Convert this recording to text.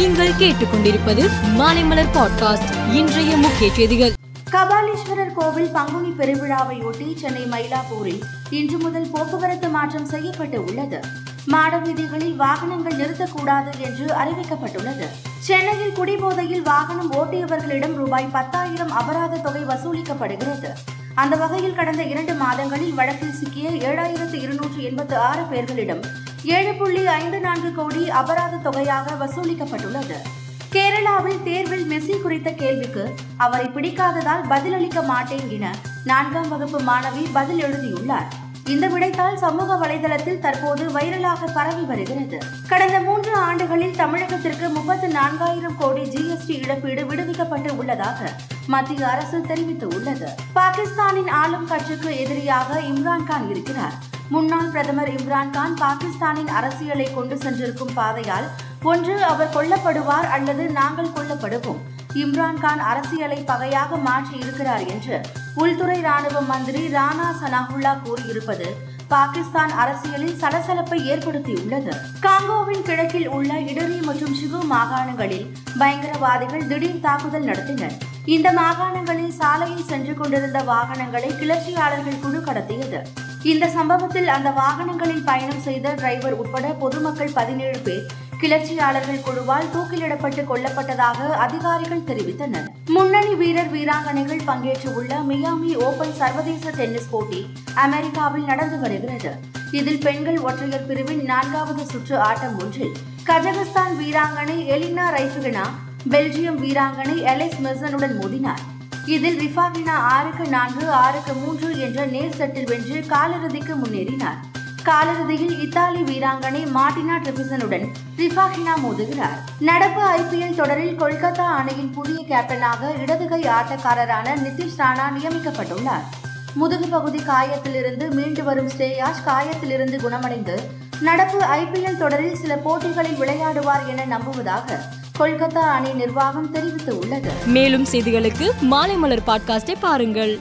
நீங்கள் கேட்டுக்கொண்டிருப்பது மாலைமலர் பாட்காஸ்ட் இன்றைய முக்கிய செய்திகள். கபாலீஸ்வரர் கோவில் பங்குனி பெருவிழாவையொட்டி சென்னை மயிலாப்பூரில் இன்று முதல் போக்குவரத்து மாற்றம் செய்யப்பட்டு உள்ளது. மாட வீதிகளில் வாகனங்கள் நிறுத்தக்கூடாது என்று அறிவிக்கப்பட்டுள்ளது. சென்னையில் குடிபோதையில் வாகனம் ஓட்டியவர்களிடம் ரூபாய் பத்தாயிரம் அபராத தொகை வசூலிக்கப்படுகிறது. அந்த வகையில் கடந்த இரண்டு மாதங்களில் வழக்கில் சிக்கிய ஏழாயிரத்து இருநூற்று எண்பத்து ஆறு பேர்களிடம் ஏழு புள்ளி ஐந்து நான்கு கோடி அபராத தொகையாக வசூலிக்கப்பட்டுள்ளது. கேரளாவில் தேர்வில் மெஸ்ஸி குறித்த கேள்விக்கு அவரை பிடிக்காததால் பதிலளிக்க மாட்டேன் என நான்காம் வகுப்பு மாணவி பதில் எழுதியுள்ளார். இந்த விடைத்தாள் சமூக வலைதளத்தில் தற்போது வைரலாக பரவி வருகிறது. கடந்த மூன்று ஆண்டுகளில் தமிழகத்திற்கு முப்பத்து நான்காயிரம் கோடி ஜிஎஸ்டி இழப்பீடு விடுவிக்கப்பட்டு உள்ளதாக மத்திய அரசு தெரிவித்துள்ளது. பாகிஸ்தானின் ஆளும் கட்சிக்கு எதிரியாக இம்ரான்கான் இருக்கிறார். முன்னாள் பிரதமர் இம்ரான்கான் பாகிஸ்தானின் அரசியலை கொண்டு சென்றிருக்கும் பாதையால் ஒன்று அவர் கொல்லப்படுவார் அல்லது நாங்கள் கொல்லப்படுவோம். இம்ரான்கான் அரசியலை பகையாக மாற்றி இருக்கிறார் என்று உள்துறை ராணுவ மந்திரி ராணா சனாகுல்லா கூறியிருப்பது பாகிஸ்தான் அரசியலில் சலசலப்பை ஏற்படுத்தியுள்ளது. காங்கோவின் கிழக்கில் உள்ள இடரி மற்றும் ஷிபு மாகாணங்களில் பயங்கரவாதிகள் திடீர் தாக்குதல் நடத்தினர். இந்த மாகாணங்களில் சாலையில் சென்று கொண்டிருந்த வாகனங்களை கிளர்ச்சியாளர்கள் குழு கடத்தியது. இந்த சம்பவத்தில் அந்த வாகனங்களில் பயணம் செய்த டிரைவர் உட்பட பொதுமக்கள் பதினேழு பேர் கிளர்ச்சியாளர்கள் குழுவால் தூக்கிலிடப்பட்டு கொல்லப்பட்டதாக அதிகாரிகள் தெரிவித்தனர். முன்னணி வீரர் வீராங்கனைகள் பங்கேற்றுள்ள மியாமி ஓபன் சர்வதேச டென்னிஸ் போட்டி அமெரிக்காவில் நடந்து வருகிறது. இதில் பெண்கள் ஒற்றையர் பிரிவின் நான்காவது சுற்று ஆட்டம் ஒன்றில் கஜகஸ்தான் வீராங்கனை எலினா ரைஃபிகனா பெல்ஜியம் வீராங்கனை எலிஸ் மெசனுடன் மோதினார். இதில் ரிஃபாகினா ஆறுக்கு நான்கு ஆறுக்கு மூன்று என்ற நேர் சட்டில் வென்று காலிறுதிக்கு முன்னேறினார். காலிறுதியில் இத்தாலி வீராங்கனை மார்டினா ட்ரிபிசனுடன் ரிஃபாகினா மோதுகிறார். நடப்பு ஐபிஎல் தொடரில் கொல்கத்தா அணியின் புதிய கேப்டனாக இடதுகை ஆட்டக்காரரான நிதிஷ் ராணா நியமிக்கப்பட்டுள்ளார். முதுகு பகுதி காயத்திலிருந்து மீண்டு வரும் ஸ்ரேயாஷ் காயத்திலிருந்து குணமடைந்து நடப்பு ஐபிஎல் தொடரில் சில போட்டிகளில் விளையாடுவார் என நம்புவதாக கொல்கத்தா அணி நிர்வாகம் தெரிவித்துள்ளது மேலும் செய்திகளுக்கு மாலை மலர் பாட்காஸ்டை பாருங்கள்.